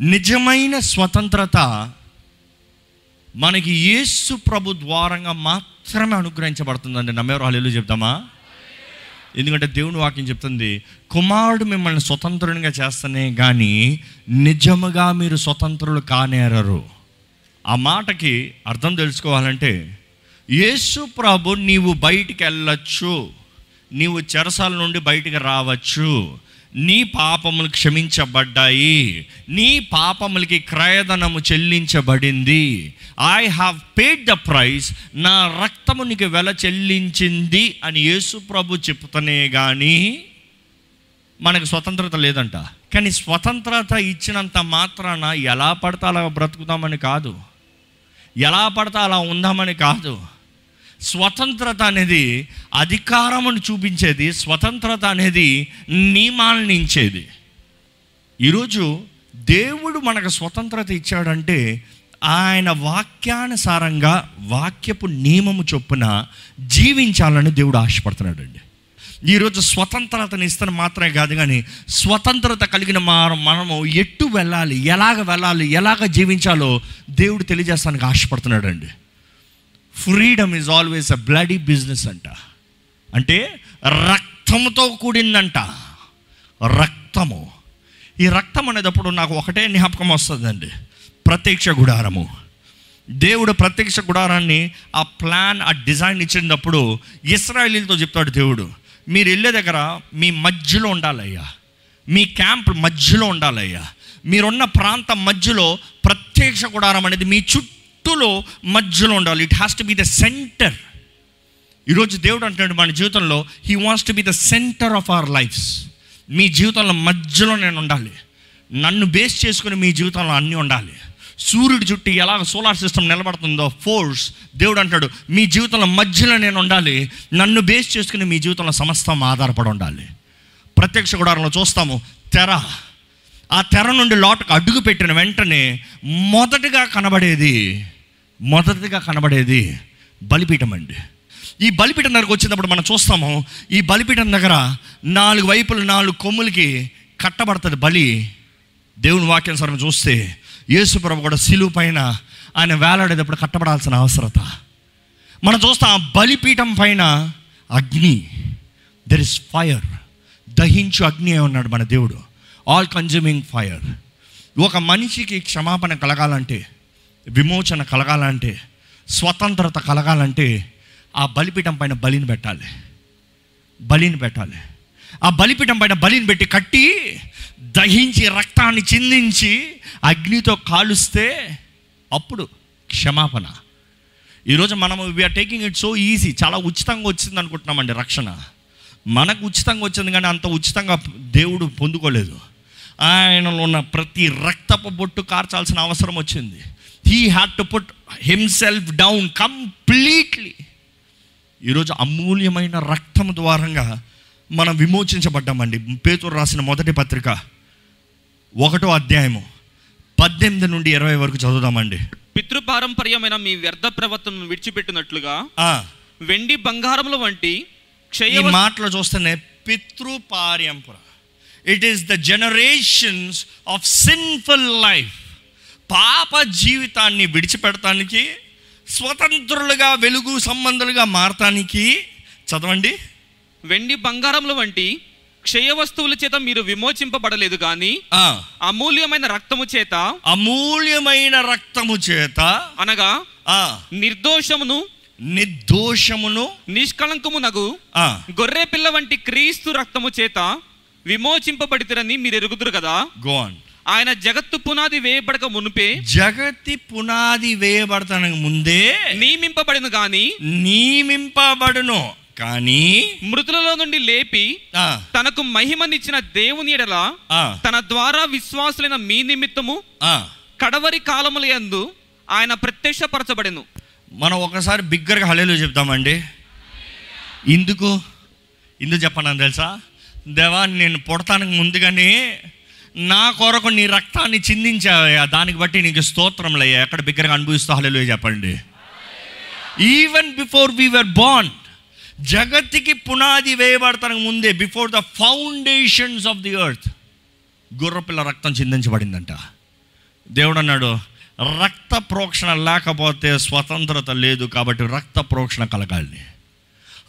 నిజమైన స్వతంత్రత మనకి యేసు ప్రభు ద్వారంగా మాత్రమే అనుగ్రహించబడుతుందండి. నమ్మేవారు హల్లు చెప్తామా? ఎందుకంటే దేవుని వాక్యం చెప్తుంది కుమారుడు మిమ్మల్ని స్వతంత్రునిగా చేస్తనే కానీ నిజముగా మీరు స్వతంత్రులు కానేరరు. ఆ మాటకి అర్థం తెలుసుకోవాలంటే యేసు ప్రభు నీవు బయటికి వెళ్ళచ్చు. నీవు చెరసాల నుండి బయటికి రావచ్చు. నీ పాపములు క్షమించబడ్డాయి. నీ పాపములకి క్రయధనము చెల్లించబడింది. I have paid the price నా రక్తము నీకు వెల చెల్లించింది అని యేసు ప్రభు చెప్తనే కానీ మనకు స్వతంత్రత లేదంట. కానీ స్వతంత్రత ఇచ్చినంత మాత్రాన ఎలా పడతా అలా బ్రతుకుదామని కాదు. ఎలా పడితే అలా ఉందామని కాదు. స్వతంత్రత అనేది అధికారమును చూపించేది స్వతంత్రత అనేది నియమాలను ఇచ్చేది. ఈరోజు దేవుడు మనకు స్వతంత్రత ఇచ్చాడంటే ఆయన వాక్యానుసారంగా వాక్యపు నియమము చొప్పున జీవించాలని దేవుడు ఆశపడుతున్నాడండి. ఈరోజు స్వతంత్రతని ఇస్తాను మాత్రమే కాదు కానీ స్వతంత్రత కలిగిన మా మనము ఎట్టు వెళ్ళాలి ఎలాగ వెళ్ళాలి ఎలాగ జీవించాలో దేవుడు తెలియజేస్తానికి ఆశపడుతున్నాడండి. Freedom is always a bloody business అంట. అంటే రక్తంతో కూడిందంట. రక్తము. ఈ రక్తం అనేటప్పుడు నాకు ఒకటే జ్ఞాపకం వస్తుందండి. ప్రత్యక్ష గుడారము. దేవుడు ప్రత్యక్ష గుడారాన్ని ఆ ప్లాన్ ఆ డిజైన్ ఇచ్చినప్పుడు ఇస్రాయలీలతో చెప్తాడు దేవుడు. మీరు వెళ్ళే దగ్గర మీ మధ్యలో ఉండాలయ్యా. మీ క్యాంప్ మధ్యలో ఉండాలయ్యా. మీరున్న ప్రాంతం మధ్యలో ప్రత్యక్ష గుడారం అనేది మీ చుట్టూలో మధ్యలో ఉండాలి. It has to be the centre ఈరోజు దేవుడు అంటున్నాడు మన జీవితంలో he wants to be the centre of our lives మీ జీవితంలో మధ్యలో నేను ఉండాలి. నన్ను బేస్ చేసుకుని మీ జీవితంలో అన్నీ ఉండాలి. సూర్యుడి చుట్టూ ఎలా సోలార్ సిస్టమ్ నిలబడుతుందో ఫోర్స్ దేవుడు అంటాడు మీ జీవితంలో మధ్యలో నేను ఉండాలి. నన్ను బేస్ చేసుకుని మీ జీవితంలో సమస్తం ఆధారపడి ఉండాలి. ప్రత్యక్ష గుడారంలో చూస్తాము తెర. ఆ తెర నుండి లోటుకు అడుగు పెట్టిన వెంటనే మొదటిగా కనబడేది మొదటిగా కనబడేది బలిపీఠం అండి. ఈ బలిపీఠం దగ్గరకు వచ్చినప్పుడు మనం చూస్తాము ఈ బలిపీఠం దగ్గర నాలుగు వైపులు నాలుగు కొమ్ములకి కట్టబడుతుంది బలి. దేవుని వాక్యానుసారం చూస్తే యేసుప్రభు కూడా సిలువు పైన ఆయన వేలాడేటప్పుడు కట్టబడాల్సిన అవసరత. మనం చూస్తాం ఆ బలిపీఠం పైన అగ్ని. దెర్ ఇస్ ఫైర్ దహించు అగ్ని అయి ఉన్నాడు మన దేవుడు. ఆల్ కన్జ్యూమింగ్ ఫైర్ ఒక మనిషికి క్షమాపణ కలగాలంటే విమోచన కలగాలంటే స్వతంత్రత కలగాలంటే ఆ బలిపీఠం పైన బలిని పెట్టాలి. బలిని పెట్టాలి. ఆ బలిపీఠం పైన బలిని పెట్టి కట్టి దహించి రక్తాన్ని చిందించి అగ్నితో కాలుస్తే అప్పుడు క్షమాపణ. ఈరోజు మనము we are taking it so easy చాలా ఉచితంగా వచ్చింది అనుకుంటున్నామండి రక్షణ. మనకు ఉచితంగా వచ్చింది కానీ అంత ఉచితంగా దేవుడు పొందుకోలేదు. ఆయనలో ఉన్న ప్రతి రక్తపు బొట్టు కార్చాల్సిన అవసరం వచ్చింది. He had to put himself down completely ఈరోజు అమూల్యమైన రక్తం ద్వారంగా మనం విమోచించబడ్డామండి. పేతురు రాసిన మొదటి పత్రిక ఒకటో అధ్యాయము పద్దెనిమిది నుండి ఇరవై వరకు చదువుదామండి. పితృపారంపర్యమైన మీ వ్యర్థ ప్రవర్తనను విడిచిపెట్టినట్లుగా వెండి బంగారముల వంటి క్షయ మాటలు చూస్తేనే పితృపార్యంపుర. It is the generations of sinful life పాప జీవితాన్ని విడిచిపెడటానికి స్వతంత్రులుగా వెలుగు సంబంధాలుగా మారటానికి చదవండి. వెండి బంగారముల వంటి క్షయ వస్తువుల చేత మీరు విమోచింపబడలేదు కానీ అమూల్యమైన రక్తము చేత అమూల్యమైన రక్తము చేత అనగా ఆ, నిర్దోషమును నిర్దోషమును నిష్కళంకమునగు ఆ, గొర్రె పిల్ల వంటి క్రీస్తు రక్తము చేత విమోచింపబడితరని మీరు ఎరుగుదురు కదా on. ఆయన జగత్తు పునాది వేయబడక మునుపే జగతి పునాది వేయబడతానికి ముందే నియమింపబడిన గాని నియమింపబడును. కానీ మృతులలో నుండి లేపి తనకు మహిమనిచ్చిన దేవుని ఎడల తన ద్వారా విశ్వాసులైన మీ నిమిత్తము. కడవరి కాలముల యందు ఆయన ప్రత్యక్షపరచబడెను. మనం ఒకసారి బిగ్గరగా హలేలు చెప్తామండి. ఎందుకు ఎందుకు చెప్పను తెలుసా? దేవా నేను పుడతానికి ముందుగానే నా కొరకు నీ రక్తాన్ని చిందించావయ్యా. దానికి బట్టి నీకు స్తోత్రంలయ్యా ఎక్కడ బిగ్గరగా అనుభవిస్తూ హలేలు చెప్పండి. ఈవెన్ బిఫోర్ వీ వర్ బాండ్ జగత్తికి పునాది వేయబడతానికి ముందే before the foundations of the earth గుర్రపిల్ల రక్తం చిందించబడిందంట. దేవుడు అన్నాడు రక్త ప్రోక్షణ లేకపోతే స్వతంత్రత లేదు కాబట్టి రక్త ప్రోక్షణ కలగాలి.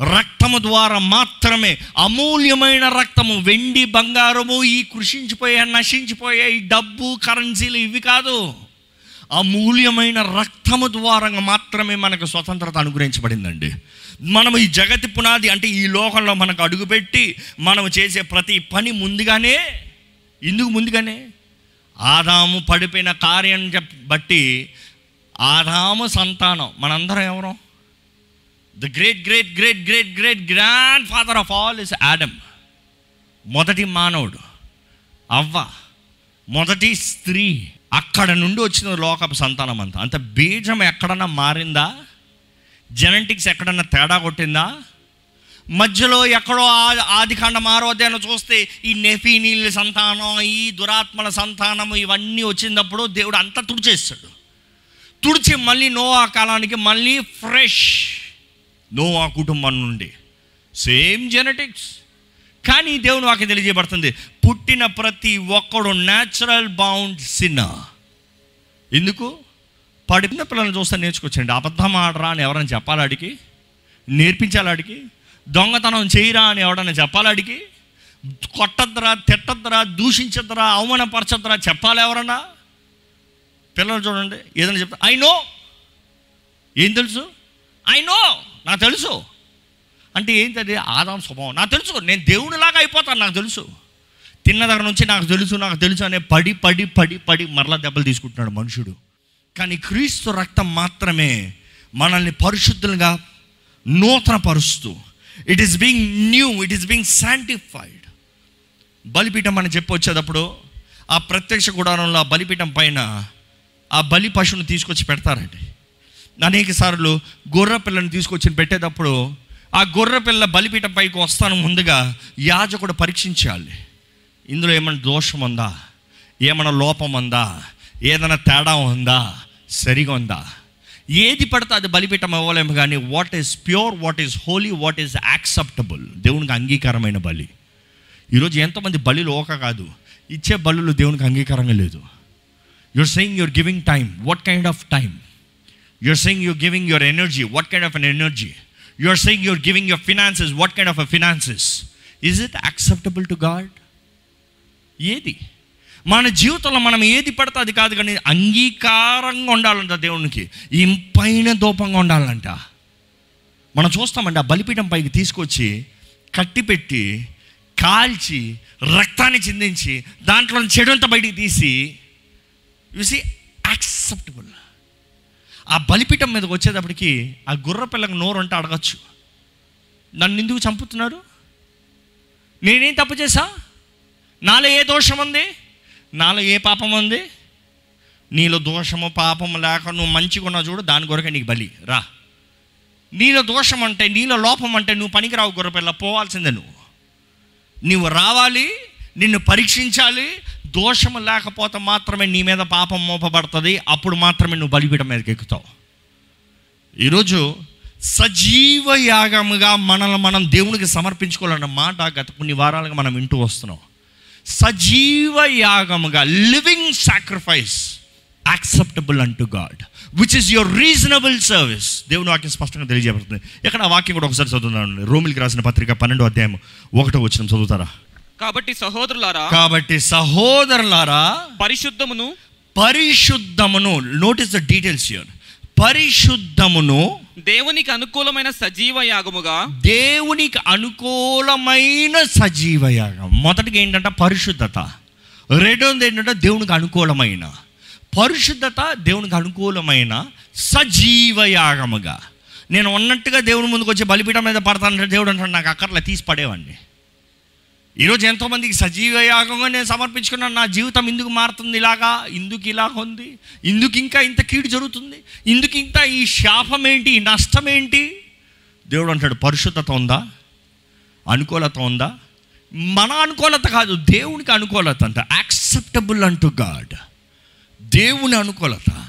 రక్తము ద్వారా మాత్రమే అమూల్యమైన రక్తము వెండి బంగారము ఈ కృషించిపోయే నశించిపోయే ఈ డబ్బు కరెన్సీలు ఇవి కాదు. అమూల్యమైన రక్తము ద్వారా మాత్రమే మనకు స్వతంత్రత అనుగ్రహించబడిందండి. మనం ఈ జగతి పునాది అంటే ఈ లోకంలో మనకు అడుగుపెట్టి మనం చేసే ప్రతి పని ముందుగానే ఎందుకు ముందుగానే ఆదాము పడిపోయిన కార్యం బట్టి ఆదాము సంతానం. మనందరం ఎవరం? The great great great great great grand father of all is Adam మొదటి మానవుడు. అవ్వ. మొదటి స్త్రీ. అక్కడ నుండి వచ్చిన లోకపు సంతానం అంతా. అంత బీజం ఎక్కడన్నా మారిందా? జెనెటిక్స్ ఎక్కడన్నా తేడా కొట్టిందా? మధ్యలో ఎక్కడో ఆది కాండం ఆరోధ్యాన్ని చూస్తే ఈ నెఫీనీల సంతానం ఈ దురాత్మల సంతానం ఇవన్నీ వచ్చినప్పుడు దేవుడు అంతా తుడిచేస్తాడు. తుడిచి మళ్ళీ నోవా కాలానికి మళ్ళీ ఫ్రెష్ నోవా కుటుంబం నుండి. సేమ్ జెనెటిక్స్ కానీ దేవుని వాకి తెలియజేయబడుతుంది పుట్టిన ప్రతి ఒక్కడు న్యాచురల్ బౌండ్ సిన్న ఎందుకు? పడిన పిల్లల్ని చూస్తే నేర్చుకోవచ్చండి అబద్ధం ఆడరా అని ఎవరైనా చెప్పాలి ఆడికి? నేర్పించాలి ఆడికి? దొంగతనం చేయరా అని ఎవడన్నా చెప్పాలి ఆడికి? కొట్టద్దురా తిట్టద్దురా దూషించద్దురా అవమానపరచద్దురా చెప్పాలి ఎవరన్నా? పిల్లలు చూడండి ఏదైనా చెప్తా ఐ నో ఏం తెలుసు? ఐ నో నాకు తెలుసు. అంటే ఏంటది? ఆదాం స్వభావం. నాకు తెలుసు. నేను దేవునిలాగా అయిపోతాను నాకు తెలుసు. తిన్న దగ్గర నుంచి నాకు తెలుసు నాకు తెలుసు అనే పడి పడి పడి పడి మరలా దెబ్బలు తీసుకుంటున్నాడు మనుషుడు. కానీ క్రీస్తు రక్తం మాత్రమే మనల్ని పరిశుద్ధులుగా నూతన పరుస్తూ it is being new it is being sanctified బలిపీఠం అని చెప్పి వచ్చేటప్పుడు ఆ ప్రత్యక్ష గుడారంలో ఆ బలిపీఠం పైన ఆ బలి పశువుని తీసుకొచ్చి పెడతారండి. అనేక సార్లు గొర్రె పిల్లని తీసుకొచ్చి పెట్టేటప్పుడు ఆ గొర్రె పిల్ల బలిపీఠం పైకి వస్తాను ముందుగా యాజకుడు పరీక్షించాలి. ఇందులో ఏమైనా దోషం ఉందా? ఏమైనా లోపం ఉందా? ఏదైనా తేడా ఉందా? సరిగా ఉందా? ఏది పడితే అది బలిపీఠం అవ్వలేము కానీ what is pure what is holy what is acceptable దేవునికి అంగీకారమైన బలి. ఈరోజు ఎంతమంది బలిలు ఓక కాదు. ఇచ్చే బలులు దేవునికి అంగీకారంగా లేదు. You're saying you're giving time what kind of time you're saying you're giving your energy what kind of an energy you're saying you're giving your finances what kind of a finances is it acceptable to God ఏది? మన జీవితంలో మనం ఏది పడితే అది కాదు కానీ అంగీకారంగా ఉండాలంట దేవునికి. ఇంపైన దూపంగా ఉండాలంట. మనం చూస్తామండి ఆ బలిపీఠం పైకి తీసుకొచ్చి కట్టిపెట్టి కాల్చి రక్తాన్ని చిందించి దాంట్లో చెడంతా బయటికి తీసి యూసి యాక్సెప్టబుల్ ఆ బలిపీఠం మీదకి వచ్చేటప్పటికి ఆ గుర్ర పిల్లకు నోరు అంటే అడగచ్చు. నన్ను ఎందుకు చంపుతున్నారు? నేనేం తప్పు చేశా? నాలో ఏ దోషం ఉంది? నాలో ఏ పాపం ఉంది? నీలో దోషము పాపము లేక నువ్వు మంచిగా ఉన్నావు చూడు దాని కొరకే నీకు బలి. రా. నీలో దోషం అంటే నీలో లోపం అంటే నువ్వు పనికిరావు గుర్రపిల్ల పోవాల్సిందే నువ్వు. నువ్వు రావాలి నిన్ను పరీక్షించాలి దోషము లేకపోతే మాత్రమే నీ మీద పాపం మోపబడుతుంది. అప్పుడు మాత్రమే నువ్వు బలిపీఠం మీదకి ఎక్కుతావు. ఈరోజు సజీవ యాగముగా మనల్ని మనం దేవునికి సమర్పించుకోవాలన్న మాట గత కొన్ని వారాలుగా మనం వింటూ వస్తున్నాం. సజీవ యాగముగా living sacrifice acceptable unto God which is your reasonable service దేవుని వాక్యం స్పష్టంగా తెలియజేయబడుతుంది. ఇక్కడ ఆ వాక్యం కూడా ఒకసారి చదువుతున్నాను రోమిల్కి రాసిన పత్రిక పన్నెండో అధ్యాయం ఒకటో వచ్చిన చదువుతారా? కాబట్టి సహోదరులారా కాబట్టి సహోదరులారా పరిశుద్ధమును పరిశుద్ధమును నోటీస్ ద డీటెయిల్స్ హియర్ పరిశుద్ధమును దేవునికి అనుకూలమైన సజీవ యాగముగా దేవునికి అనుకూలమైన సజీవ యాగం. మొదటిగా ఏంటంటే? పరిశుద్ధత. రెండోది ఏంటంటే? దేవునికి అనుకూలమైన. పరిశుద్ధత దేవునికి అనుకూలమైన సజీవ యాగముగా. నేను ఉన్నట్టుగా దేవుని ముందుకు వచ్చి బలిపీఠం మీద పడతానంటే దేవుడు అంటాడు నాకు అక్కర్లే తీసి పడేవాడిని. ఈరోజు ఎంతోమందికి సజీవ యాగంగా నేను సమర్పించుకున్నాను. నా జీవితం ఇందుకు మారుతుంది ఇలాగా ఇందుకు ఇలాగ ఉంది ఇందుకు ఇంకా ఇంత కీడు జరుగుతుంది ఇందుకు ఇంత ఈ శాపం ఏంటి ఈ నష్టం ఏంటి దేవుడు అంటాడు పరిశుద్ధత ఉందా? అనుకూలత ఉందా? మన అనుకూలత కాదు దేవునికి అనుకూలత అంట. యాక్సెప్టబుల్ అంటూ గాడ్ దేవుని అనుకూలత.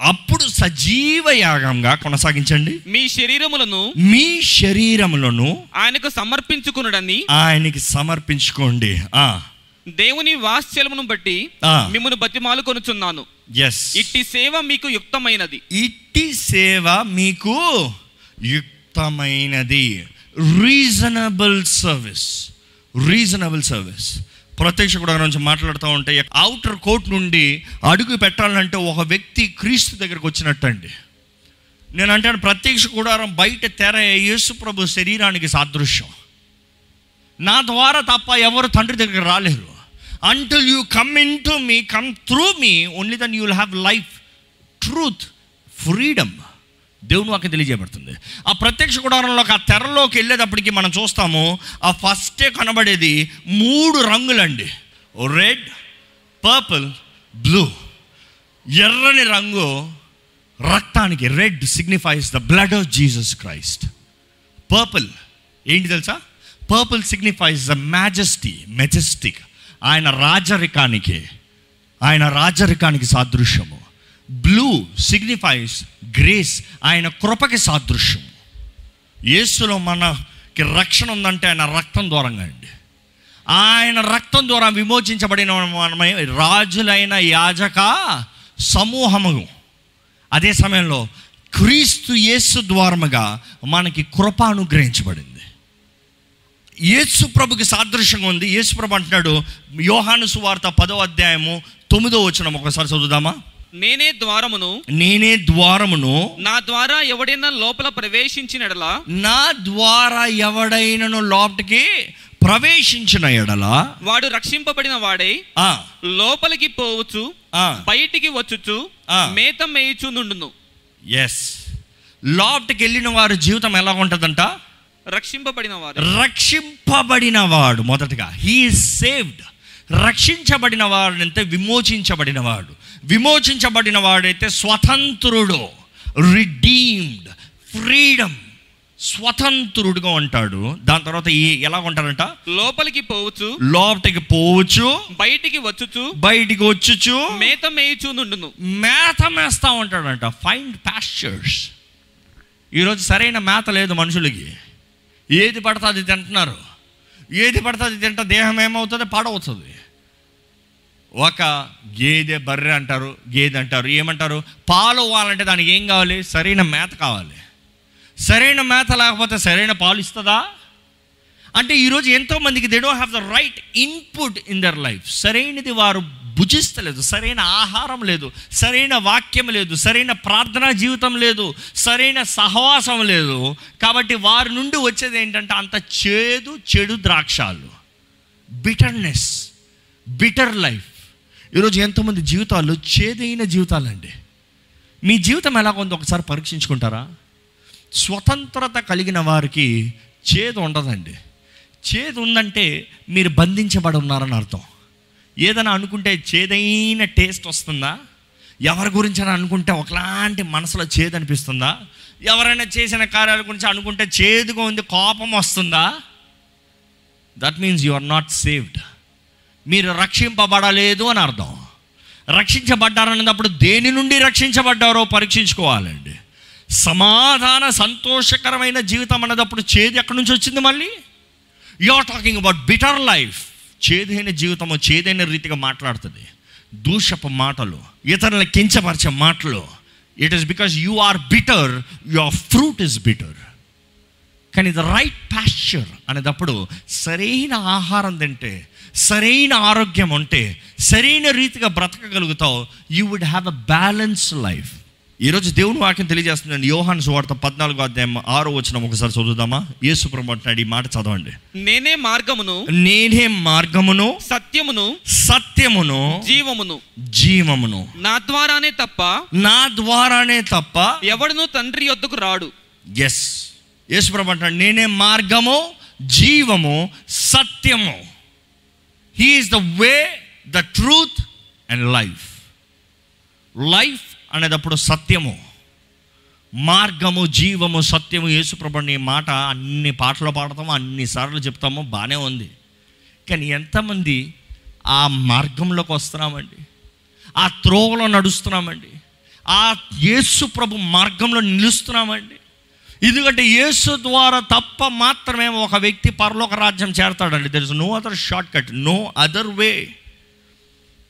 అప్పుడు సజీవ యాగంగా కొనసాగించండి. మీ శరీరములను మీ శరీరములను ఆయనకు సమర్పించుకునుడని ఆయనకి సమర్పించుకోండి. ఆ, దేవుని వాత్సల్యమును బట్టి. మిమ్మల్ని బతిమాలు కొనుచున్నాను. ఎస్ ఇట్టి సేవ మీకు యుక్తమైనది. ఇట్టి సేవ మీకు యుక్తమైనది. రీజనబుల్ సర్వీస్ రీజనబుల్ సర్వీస్ ప్రత్యక్ష కూడా నుంచి మాట్లాడుతూ ఉంటే అవుటర్ కోర్ట్ నుండి అడుగు పెట్టాలంటే ఒక వ్యక్తి క్రీస్తు దగ్గరకు వచ్చినట్టండి. నేను అంటాను ప్రత్యక్ష గుడారం బయట తెర యేసుప్రభు శరీరానికి సాదృశ్యం. నా ద్వారా తప్ప ఎవరు తండ్రి దగ్గర రాలేరు. Until you come into me come through me only then you will have life truth freedom దేవుని వాక్యం తెలియజేయబడుతుంది. ఆ ప్రత్యక్ష గుడారంలోకి ఆ తెరలోకి వెళ్ళేటప్పటికి మనం చూస్తాము ఆ ఫస్టే కనబడేది మూడు రంగులండి. రెడ్ పర్పుల్ బ్లూ ఎర్రని రంగు రక్తానికి red signifies the blood of Jesus Christ purple ఏంటి తెలుసా? Purple signifies the majesty majestic ఆయన రాజరికానికి ఆయన రాజరికానికి సాదృశ్యము. బ్లూ సిగ్నిఫైస్ గ్రేస్ ఆయన కృపకి సాదృశ్యం. యేసులో మనకి రక్షణ ఉందంటే ఆయన రక్తం ద్వారంగా అండి. ఆయన రక్తం ద్వారా విమోచించబడిన మనమే రాజులైన యాజక సమూహము అదే సమయంలో క్రీస్తు యేసు ద్వారముగా మనకి కృప అనుగ్రహించబడింది. యేసు ప్రభుకి సాదృశ్యంగా ఉంది. యేసు ప్రభు అంటున్నాడు యోహాను సువార్త పదో అధ్యాయము తొమ్మిదో వచ్చిన ఒకసారి చదువుదామా? నేనే ద్వారమును నేనే ద్వారమును నా ద్వారా ఎవడైనా లోపల ప్రవేశించినడలా? నా ద్వారా ఎవడైనను లోపటికి ప్రవేశించిన ఎడల? వాడు రక్షింపబడిన వాడై ఆ, లోపలికి పోవచ్చు ఆ, బయటికి వచ్చుచు ఆ. మేత మేయుచు నుండును. ఎస్ లోపటికి వెళ్ళిన వారి జీవితం ఎలా ఉంటుందంట? రక్షింపబడిన వారు రక్షింపబడిన వాడు మొదటగా. హీ సేవ్డ్ రక్షించబడిన వాడంటే విమోచించబడిన వాడు. విమోచించబడిన వాడైతే స్వతంత్రుడు రిడీమ్డ్ ఫ్రీడమ్ స్వతంత్రుడుగా ఉంటాడు. దాని తర్వాత ఈ ఎలా ఉంటాడంట? లోపలికి పోవచ్చు లోపటికి పోవచ్చు బయటికి వచ్చుచు బయటికి వచ్చుచు మేత మేయుచు నుండును. మేత మేస్తా ఉంటాడంట. ఫైండ్ పాస్చర్స్ ఈరోజు సరైన మేత లేదు మనుషులకి. ఏది పడితే అది తింటున్నారు. ఏది పడితే అది తింటే దేహం ఏమవుతుంది? పాడవుతుంది. ఒక గేదె బర్రె అంటారు గేదె అంటారు. ఏమంటారు? పాలు ఇవ్వాలంటే దానికి ఏం కావాలి? సరైన మేత కావాలి. సరైన మేత లేకపోతే సరైన పాలు ఇస్తుందా? అంటే ఈరోజు ఎంతో మందికి they don't have the right input in their life సరైనది వారు భుజిస్తలేదు. సరైన ఆహారం లేదు. సరైన వాక్యం లేదు. సరైన ప్రార్థనా జీవితం లేదు. సరైన సహవాసం లేదు. కాబట్టి వారి నుండి వచ్చేది ఏంటంటే అంత చేదు చెడు ద్రాక్షాలు. బిటర్నెస్ బిటర్ లైఫ్ ఈరోజు ఎంతోమంది జీవితాలు చేదైన జీవితాలండి. మీ జీవితం ఎలా ఉందో ఒకసారి పరీక్షించుకుంటారా? స్వతంత్రత కలిగిన వారికి చేదు ఉండదండి. చేదు ఉందంటే మీరు బంధించబడి ఉన్నారని అర్థం. ఏదైనా అనుకుంటే చేదైన టేస్ట్ వస్తుందా? ఎవరి గురించి అని అనుకుంటే ఒకలాంటి మనసులో చేదు అనిపిస్తుందా? ఎవరైనా చేసిన కార్యాల గురించి అనుకుంటే చేదుగా ఉంది కోపం వస్తుందా? That means you are not saved మీరు రక్షింపబడలేదు అని అర్థం. రక్షించబడ్డారనేటప్పుడు దేని నుండి రక్షించబడ్డారో పరీక్షించుకోవాలండి. సమాధాన సంతోషకరమైన జీవితం అన్నదప్పుడు చేదు ఎక్కడి నుంచి వచ్చింది మళ్ళీ? You are talking about bitter life చేదైన జీవితము చేదైన రీతిగా మాట్లాడుతుంది. దూషపు మాటలు ఇతరులను కించపరిచే మాటలు. It is because you are bitter your fruit is bitter కానీ ద రైట్ ప్యాశ్చర్ అనేటప్పుడు సరైన ఆహారం తింటే సరైన ఆరోగ్యం ఉంటే సరైన రీతిగా బ్రతకగలుగుతావు you would have a balance life ఈరోజు దేవుని వాక్యం తెలియజేస్తుందండి. యోహాన్ సువార్త పద్నాలుగో అధ్యాయం ఆరో వచ్చిన ఒకసారి చదువుదామా? యేసు అంటున్నాడు ఈ మాట చదవండి. నేనే మార్గమును నేనే మార్గమును సత్యమును సత్యమును జీవమును. జీవమును. నా ద్వారానే తప్ప నా ద్వారానే తప్ప ఎవడును తండ్రి యొద్దకు రాడు. ఎస్ యేసుప్రభు అంటాడు నేనే మార్గము జీవము సత్యము. He is the way the truth and life life అనేటప్పుడు సత్యము. మార్గము జీవము సత్యము యేసుప్రభుని మాట అన్ని పాటలు పాడతాము అన్నిసార్లు చెప్తాము బాగానే ఉంది. కానీ ఎంతమంది ఆ మార్గంలోకి వస్తున్నామండి? ఆ త్రోవలో నడుస్తున్నామండి? ఆ యేసు ప్రభు మార్గంలో నిలుస్తున్నామండి? ఎందుకంటే యేసు ద్వారా తప్ప మాత్రమే ఒక వ్యక్తి పరలోక రాజ్యం చేరతాడండి. There is no other short cut no other way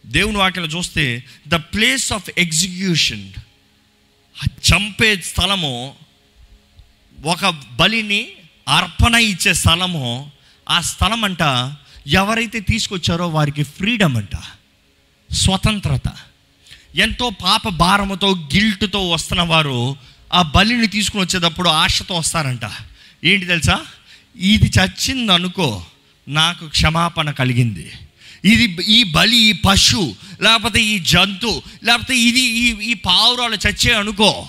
దేవుని వాక్యలో చూస్తే ద ప్లేస్ ఆఫ్ ఎగ్జిక్యూషన్ చంపే స్థలము ఒక బలిని అర్పణ ఇచ్చే స్థలము ఆ స్థలం అంట ఎవరైతే తీసుకొచ్చారో వారికి ఫ్రీడమ్ అంట స్వతంత్రత. ఎంతో పాప భారముతో గిల్ట్తో వస్తున్న వారు ఆ బలిని తీసుకుని వచ్చేటప్పుడు ఆశతో వస్తారంట. ఏంటి తెలుసా? ఇది చచ్చింది అనుకో నాకు క్షమాపణ కలిగింది. ఇది ఈ బలి ఈ పశు లేకపోతే ఈ జంతు లేకపోతే ఇది ఈ ఈ పావురాలు చచ్చే అనుకో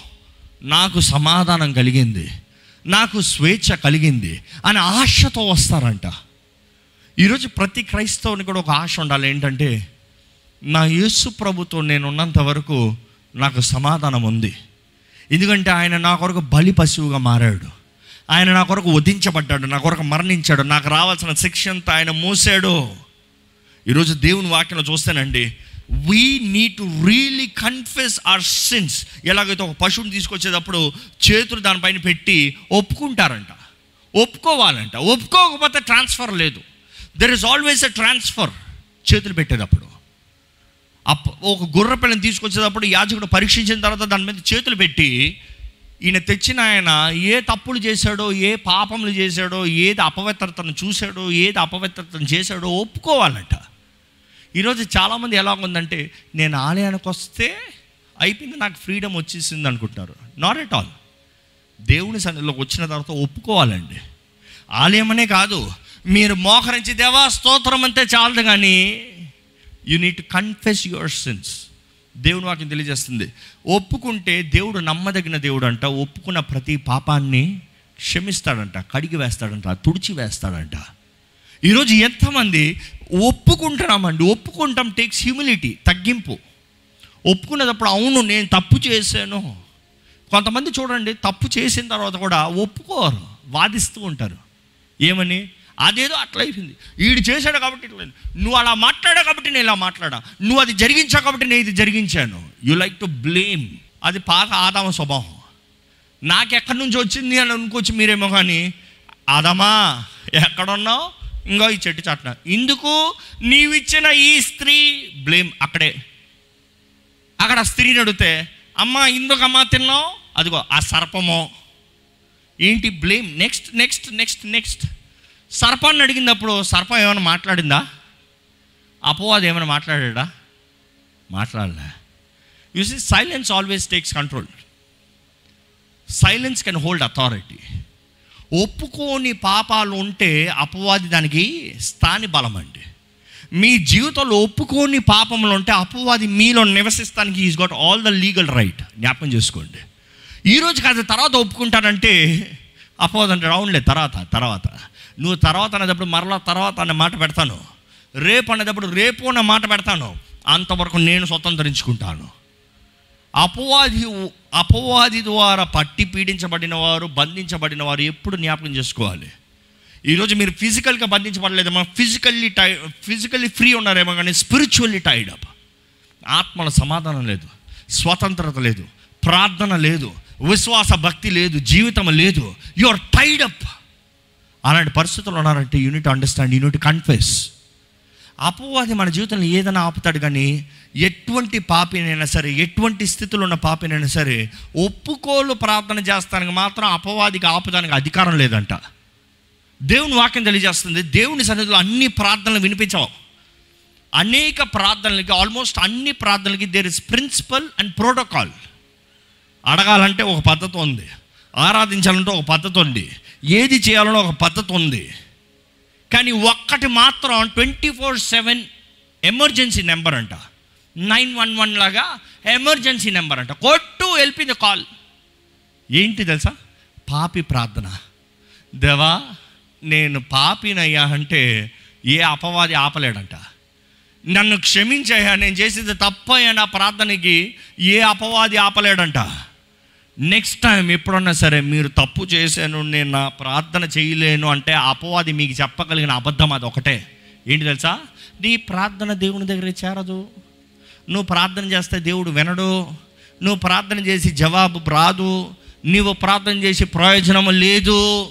నాకు సమాధానం కలిగింది. నాకు స్వేచ్ఛ కలిగింది అని ఆశతో వస్తారంట. ఈరోజు ప్రతి క్రైస్తవుని కూడా ఒక ఆశ ఉండాలి. ఏంటంటే నా యేసు ప్రభుతో నేనున్నంత వరకు నాకు సమాధానం ఉంది. ఎందుకంటే ఆయన నా కొరకు బలి పశువుగా మారాడు. ఆయన నా కొరకు వధించబడ్డాడు నా కొరకు మరణించాడు నాకు రావాల్సిన శిక్ష అంతా ఆయన మోసాడు. ఈరోజు దేవుని వాక్యంలో చూస్తానండి we need to really confess our sins ఎలాగైతే ఒక పశువుని తీసుకొచ్చేటప్పుడు చేతులు దానిపైన పెట్టి ఒప్పుకుంటారంట. ఒప్పుకోవాలంట. ఒప్పుకోకపోతే ట్రాన్స్ఫర్ లేదు. There is always a transfer చేతులు పెట్టేటప్పుడు. ఒక గుర్ర పిల్లని తీసుకొచ్చేటప్పుడు యాజకుడు పరీక్షించిన తర్వాత దాని మీద చేతులు పెట్టి ఈయన తెచ్చిన ఆయన ఏ తప్పులు చేశాడో ఏ పాపములు చేశాడో ఏది అపవిత్రతను చూశాడో ఏది అపవిత్రతను చేశాడో ఒప్పుకోవాలంట. ఈరోజు చాలామంది ఎలా ఉందంటే నేను ఆలయానికి వస్తే అయిపోయింది నాకు ఫ్రీడమ్ వచ్చేసింది అనుకుంటున్నారు. నాట్ ఎట్ ఆల్ దేవుని సన్నిధిలోకి వచ్చిన తర్వాత ఒప్పుకోవాలండి. ఆలయం అనే కాదు మీరు మోకరించి దేవా స్తోత్రం అంతే చాలదు కానీ you need confess your sins దేవుని వాక్యం తెలియజేస్తుంది. ఒప్పుకుంటే దేవుడు నమ్మదగిన దేవుడు అంట ఒప్పుకున్న ప్రతి పాపాన్ని క్షమిస్తాడంట కడిగి వేస్తాడంట తుడిచి వేస్తాడంట. ఈరోజు ఎంతమంది ఒప్పుకుంటున్నామండి ఒప్పుకుంటాం టేక్స్ హ్యూమిలిటీ తగ్గింపు. ఒప్పుకునేటప్పుడు అవును నేను తప్పు చేశాను. కొంతమంది చూడండి తప్పు చేసిన తర్వాత కూడా ఒప్పుకోరు వాదిస్తూ ఉంటారు. ఏమని? అదేదో అట్లా అయిపోయింది. వీడు చేశాడు కాబట్టి ఇట్లా నువ్వు అలా మాట్లాడా కాబట్టి నేను ఇలా మాట్లాడా? నువ్వు అది జరిగించావు కాబట్టి నేను ఇది జరిగించాను. యు లైక్ టు బ్లేమ్ అది పాత ఆదామ స్వభావం. నాకెక్కడి నుంచి వచ్చింది అని అనుకోవచ్చు మీరేమో కానీ ఆదామా ఎక్కడున్నావు? ఇంకో ఈ చెట్టు చాటున. ఇందుకు నీవిచ్చిన ఈ స్త్రీ బ్లేమ్ అక్కడే. అక్కడ స్త్రీని అడిగితే అమ్మ ఇందుకు అమ్మ తిన్నావు? అదిగో ఆ సర్పమో. ఏంటి blame next next next next సర్పాన్ని అడిగినప్పుడు సర్పం ఏమైనా మాట్లాడిందా? అపోవాది ఏమైనా మాట్లాడా మాట్లాడలే. You see silence always takes control silence can hold authority ఒప్పుకోని పాపాలు ఉంటే అపవాది దానికి స్థాని బలం అండి మీ జీవితంలో ఒప్పుకోని పాపములు ఉంటే అపవాది మీలో నివసిస్తానికి is got all the legal right జ్ఞాపకం చేసుకోండి. ఈరోజు కాదు తర్వాత ఒప్పుకుంటానంటే అపవాది అంటే రావులే తర్వాత తర్వాత. నువ్వు తర్వాత అనేటప్పుడు మరలా తర్వాత అనే మాట పెడతాను. రేపు అనేటప్పుడు రేపు అనే మాట పెడతాను. అంతవరకు నేను స్వతంత్రించుకుంటాను. అపవాది అపవాది ద్వారా పట్టి పీడించబడిన వారు బంధించబడిన వారు ఎప్పుడు జ్ఞాపకం చేసుకోవాలి? ఈరోజు మీరు ఫిజికల్గా బంధించబడలేదేమో ఫిజికల్లీ టై ఫిజికల్లీ ఫ్రీ ఉన్నారేమో కానీ స్పిరిచువల్లీ టైడ్ అప్. ఆత్మల సమాధానం లేదు స్వతంత్రత లేదు ప్రార్థన లేదు విశ్వాస భక్తి లేదు జీవితం లేదు. You are tied up. అలాంటి పరిస్థితులు ఉన్నారంటే యూనిట్ అండర్స్టాండ్ యూనిట్ కన్ఫెస్ అపవాది మన జీవితంలో ఏదైనా ఆపుతాడు కానీ ఎటువంటి పాపినైనా సరే ఎటువంటి స్థితిలో ఉన్న పాపినైనా సరే ఒప్పుకోలు ప్రార్థన చేస్తానికి మాత్రం అపవాదికి ఆపుదానికి అధికారం లేదంట. దేవుని వాక్యం తెలియజేస్తుంది దేవుని సన్నిధిలో అన్ని ప్రార్థనలు వినిపించవు. అనేక ప్రార్థనలకి ఆల్మోస్ట్ అన్ని ప్రార్థనలకి there is principle and protocol అడగాలంటే ఒక పద్ధతి ఉంది ఆరాధించాలంటే ఒక పద్ధతి ఉంది ఏది చేయాలనో ఒక పద్ధతి ఉంది. కానీ ఒక్కటి మాత్రం twenty four seven emergency number అంట. నైన్ వన్ వన్ లాగా ఎమర్జెన్సీ నెంబర్ అంట. కొట్టు వెళ్ళింది కాల్ ఏంటి తెలుసా? పాపి ప్రార్థన. దేవా నేను పాపినయ్యా అంటే ఏ అపవాది ఆపలేడంట. నన్ను క్షమించయ్యా నేను చేసేది తప్పయ్యా నా ప్రార్థనకి ఏ అపవాది ఆపలేడంట. నెక్స్ట్ టైం ఎప్పుడన్నా సరే మీరు తప్పు చేశాను నేను నా ప్రార్థన చేయలేను అంటే అపవాది మీకు చెప్పగలిగిన అబద్ధం అది ఒకటే. ఏంటి తెలుసా? నీ ప్రార్థన దేవుని దగ్గర చేరదు. నువ్వు ప్రార్థన చేస్తే దేవుడు వినడు. నువ్వు ప్రార్థన చేసి జవాబు రాదు. నీవు ప్రార్థన చేసి ప్రయోజనం లేదు.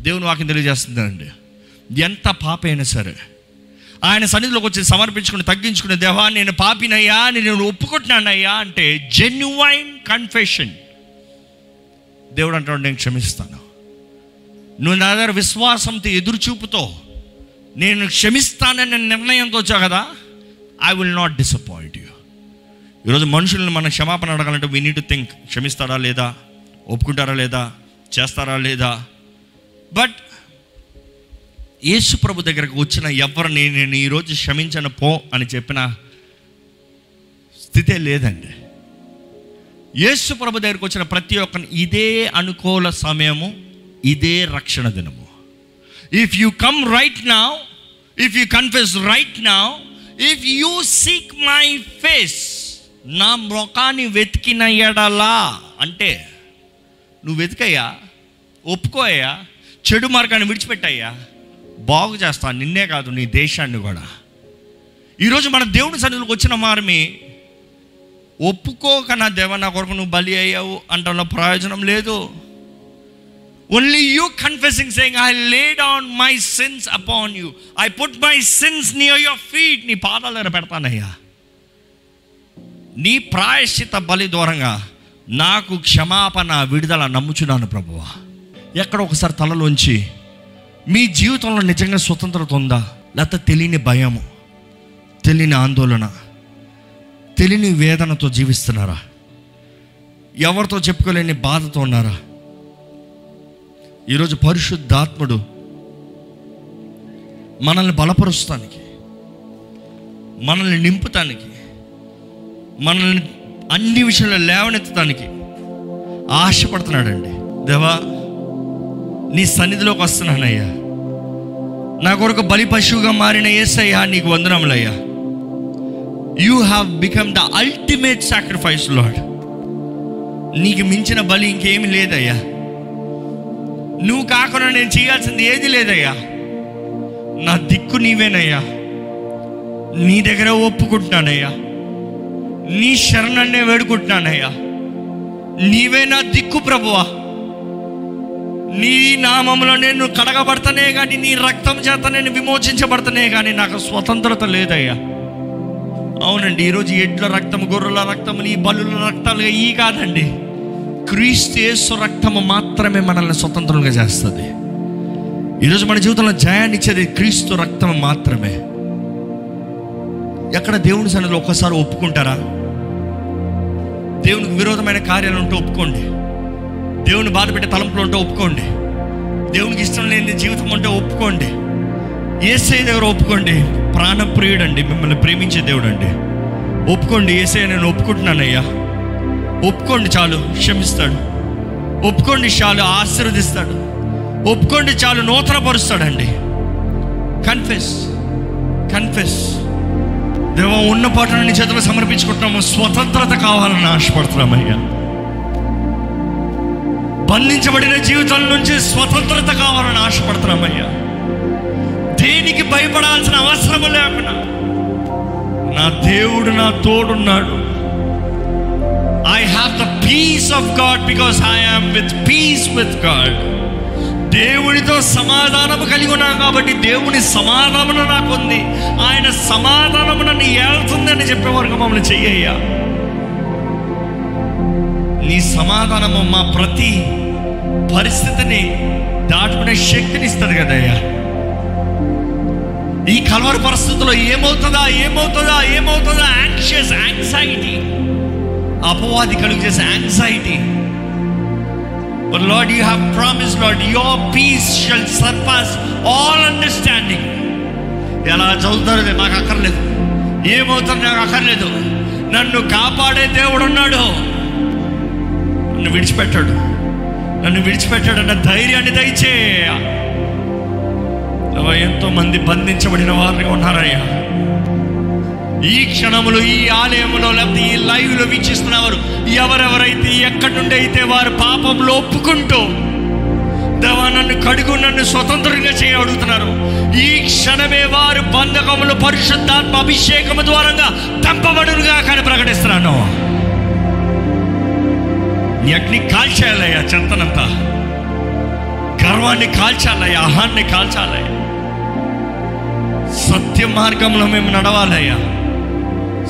దేవుని వాక్యం తెలియజేస్తుందండి. ఎంత పాప అయినా సరే. ఆయన సన్నిధిలోకి వచ్చి సమర్పించుకుని తగ్గించుకునే దేవా నేను పాపినయ్యా నేను ఒప్పుకుంటున్నానయ్యా అంటే జెన్యువైన్ కన్ఫెషన్ దేవుడు అంటాడు నేను క్షమిస్తాను. నువ్వు నా దగ్గర విశ్వాసంతో ఎదురు చూపుతో నేను క్షమిస్తానని నిర్ణయంతో వచ్చావు కదా I will not disappoint you ఈరోజు మనుషులను మనం క్షమాపణ అడగాలంటే వీ నీడ్ టు థింక్ క్షమిస్తారా లేదా ఒప్పుకుంటారా లేదా చేస్తారా లేదా? బట్ యేసు ప్రభు దగ్గరకు వచ్చిన ఎవరిని నేను ఈరోజు క్షమించను పో అని చెప్పిన స్థితే లేదండి. యేసు ప్రభు దగ్గరికి వచ్చిన ప్రతి ఒక్కరిని ఇదే అనుకూల సమయము ఇదే రక్షణ దినము. If you come right now if you confess right now if you seek my face నా మొఖాన్ని వెతికిన ఎడలా అంటే నువ్వు వెతికయ్యా ఒప్పుకోయ్యా చెడు మార్గాన్ని విడిచిపెట్టయ్యా బాగు చేస్తా నిన్నే కాదు నీ దేశాన్ని కూడా. ఈరోజు మన దేవుని సన్నిధిలోకి వచ్చిన మారమి ఒప్పుకోక నా దేవ నా కొరకు నువ్వు బలి అయ్యావు అంటలో ప్రయోజనం లేదు. Only you confessing saying I lay down my sins upon you I put my sins near your feet నీ పాదాల దగ్గర పెడతానయ్యా. నీ ప్రాయశ్చిత బలి దూరంగా నాకు క్షమాపణ విడుదల నమ్ముచున్నాను ప్రభువా. ఎక్కడ ఒకసారి తలలోంచి మీ జీవితంలో నిజంగా స్వతంత్రత ఉందా? లేకపోతే తెలియని భయము తెలియని ఆందోళన తెలియని వేదనతో జీవిస్తున్నారా? ఎవరితో చెప్పుకోలేని బాధతో ఉన్నారా? ఈరోజు పరిశుద్ధాత్ముడు మనల్ని బలపరుస్తానికి మనల్ని నింపుతానికి మనల్ని అన్ని విషయాల్లో లేవనెత్తడానికి ఆశపడుతున్నాడండి. దేవా నీ సన్నిధిలోకి వస్తున్నానయ్యా. నా కొరకు బలి పశువుగా మారిన ఏసయ్యా నీకు వందనములయ్యా. You have become the ultimate sacrifice lord నీకు మించిన బలి ఇంకేమి లేదయ్యా. నువ్వు కాకుండా నేను చేయాల్సింది ఏది లేదయ్యా. నా దిక్కు నీవేనయ్యా. నీ దగ్గర ఒప్పుకుంటున్నానయ్యా. నీ శరణన్నే వేడుకుంటున్నానయ్యా. నీవే నా దిక్కు ప్రభువా. నీ నామంలో నేను కడగబడతానే కానీ నీ రక్తం చేత నేను విమోచించబడతానే కానీ నాకు స్వతంత్రత లేదయ్యా. అవునండి ఈరోజు ఎడ్ల రక్తం గొర్రెల రక్తం ఈ బలుల రక్తాలుగా ఈ కాదండి. క్రీస్తు యేసు రక్తము మాత్రమే మనల్ని స్వతంత్రంగా చేస్తుంది. ఈరోజు మన జీవితంలో జయాన్ని ఇచ్చేది క్రీస్తు రక్తం మాత్రమే. ఎక్కడ దేవుని సన్నిధిలో ఒక్కసారి ఒప్పుకుంటారా? దేవునికి విరోధమైన కార్యాలు ఉంటే ఒప్పుకోండి. దేవుని బాధ పెట్టే తలంపులు ఉంటే ఒప్పుకోండి. దేవునికి ఇష్టం లేని జీవితం ఉంటే ఒప్పుకోండి. ఏసై దగ్గర ఒప్పుకోండి. ప్రాణప్రియుడండి మిమ్మల్ని ప్రేమించే దేవుడు అండి ఒప్పుకోండి ఏసే నేను ఒప్పుకుంటున్నానయ్యా. ఒప్పుకోండి చాలు క్షమిస్తాడు. ఒప్పుకోండి చాలు ఆశీర్వదిస్తాడు. ఒప్పుకోండి చాలు నూతనపరుస్తాడండి. కన్ఫెస్ కన్ఫెస్ దేవ ఉన్న పాటను నీ చేతులు సమర్పించుకుంటున్నాము. స్వతంత్రత కావాలని ఆశపడుతున్నామయ్యా. బంధించబడిన జీవితం నుంచి స్వతంత్రత కావాలని ఆశపడుతున్నామయ్యా. దేనికి భయపడాల్సిన అవసరం లేకుండా నా దేవుడు నా తోడున్నాడు. I have the peace of God because I am with peace with God దేవుడితో సమాధానము కలిగి ఉన్నాను కాబట్టి దేవుని సమాధానము నాకు ఉంది. ఆయన సమాధానము నన్ను ఏళ్తుంది అని చెప్పే వరకు మమ్మల్ని చెయ్యయ్యా. నీ సమాధానము మా ప్రతి పరిస్థితిని దాటుకునే శక్తిని ఇస్తుంది కదయ్యా. ఈ కలవర పరిస్థితుల్లో ఏమవుతుందా ఏమవుతుందా ఏమవుతుందా? యాంక్షియస్ యాంగ్జైటీ అపవాది కలుగు చేసే anxiety But Lord, you have promised, Lord, your peace shall surpass all understanding. ఎలా చదువుతారో నాకు అక్కర్లేదు. ఏమవుతుంది నాకు అక్కర్లేదు. నన్ను కాపాడే దేవుడు ఉన్నాడు. నన్ను విడిచిపెట్టాడు. నన్ను విడిచిపెట్టాడన్న ధైర్యాన్ని దయచేయ ఎంతో మంది బంధించబడిన వారిగా ఉన్నారయ్యా. ఈ క్షణములు ఈ ఆలయములో లేకపోతే ఈ లైవ్లో వీక్షిస్తున్నవారు ఎవరెవరైతే ఎక్కడి నుండి అయితే వారు పాపంలో ఒప్పుకుంటూ దేవా నన్ను కడుగు నన్ను స్వతంత్రంగా చేయ అడుగుతున్నారు. ఈ క్షణమే వారు బంధకములు పరిశుద్ధాత్మ అభిషేకము ద్వారంగా తంపబడునుగా కానీ ప్రకటిస్తున్నాను. అగ్ని కాల్చేయాలయ్యా చెత్తనంతా గర్వాన్ని కాల్చాలయ్యా అహాన్ని కాల్చాలయ్యా. సత్య మార్గంలో మేము నడవాలయ్యా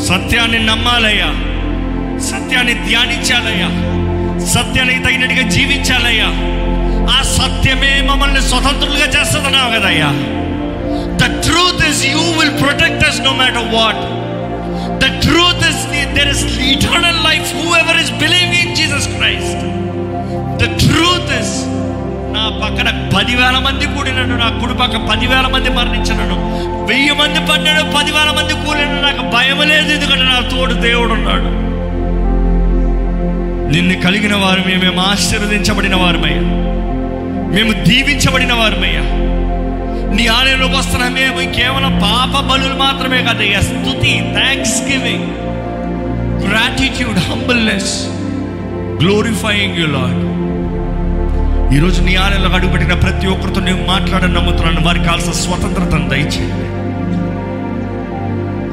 సత్యాన్ని నమ్మాలయ్యా సత్యాన్ని ధ్యానించాలయ్యా సత్యానికి తగినట్టుగా జీవించాలయ్యా ఆ సత్యమే మమ్మల్ని స్వతంత్రులుగా చేస్తుందన్నావు కదయ్యా the truth is you will protect us no matter what the truth is there is eternal life whoever is believing in Jesus Christ the truth is నా పక్కన పదివేల మంది కూడినను నా కుడి పక్క పదివేల మంది మరణించినను వెయ్యి మంది పడినాడు పదివేల మంది కూలిన నాకు భయం లేదు ఎందుకంటే నా తోడు దేవుడు ఉన్నాడు నిన్ను కలిగిన వారు మేము ఆశీర్వదించబడిన వారమయ్యా. మేము దీవించబడిన వారమయ్యా. నీ ఆలయంలోకి వస్తున్న మేము కేవలం పాప బలులు మాత్రమే కదయ్యా. స్థుతి thanksgiving gratitude humbleness glorifying you lord ఈరోజు నీ ఆలయంలో అడుగుపెట్టిన ప్రతి ఒక్కరితో నేను మాట్లాడని నమ్ముతున్నాను. వారికి కావాల్సిన స్వతంత్రతను దయచేయండి.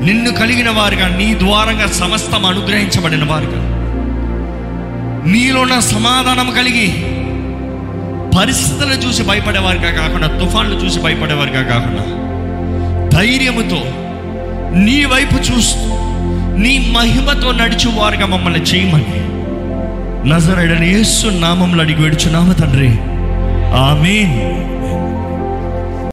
నిన్ను కలిగిన వారుగా నీ ద్వారంగా సమస్తం అనుగ్రహించబడిన వారుగా. నీలో ఉన్న సమాధానం కలిగి పరిస్థితులను చూసి భయపడేవారుగా కాకుండా తుఫాన్లు చూసి భయపడేవారుగా కాకుండా ధైర్యముతో నీ వైపు చూస్తూ నీ మహిమతో నడిచేవారుగా మమ్మల్ని చేయమని నజరడని యేసు నామంలో అడిగి వేడుచున్నాము తండ్రి. ఆమెన్.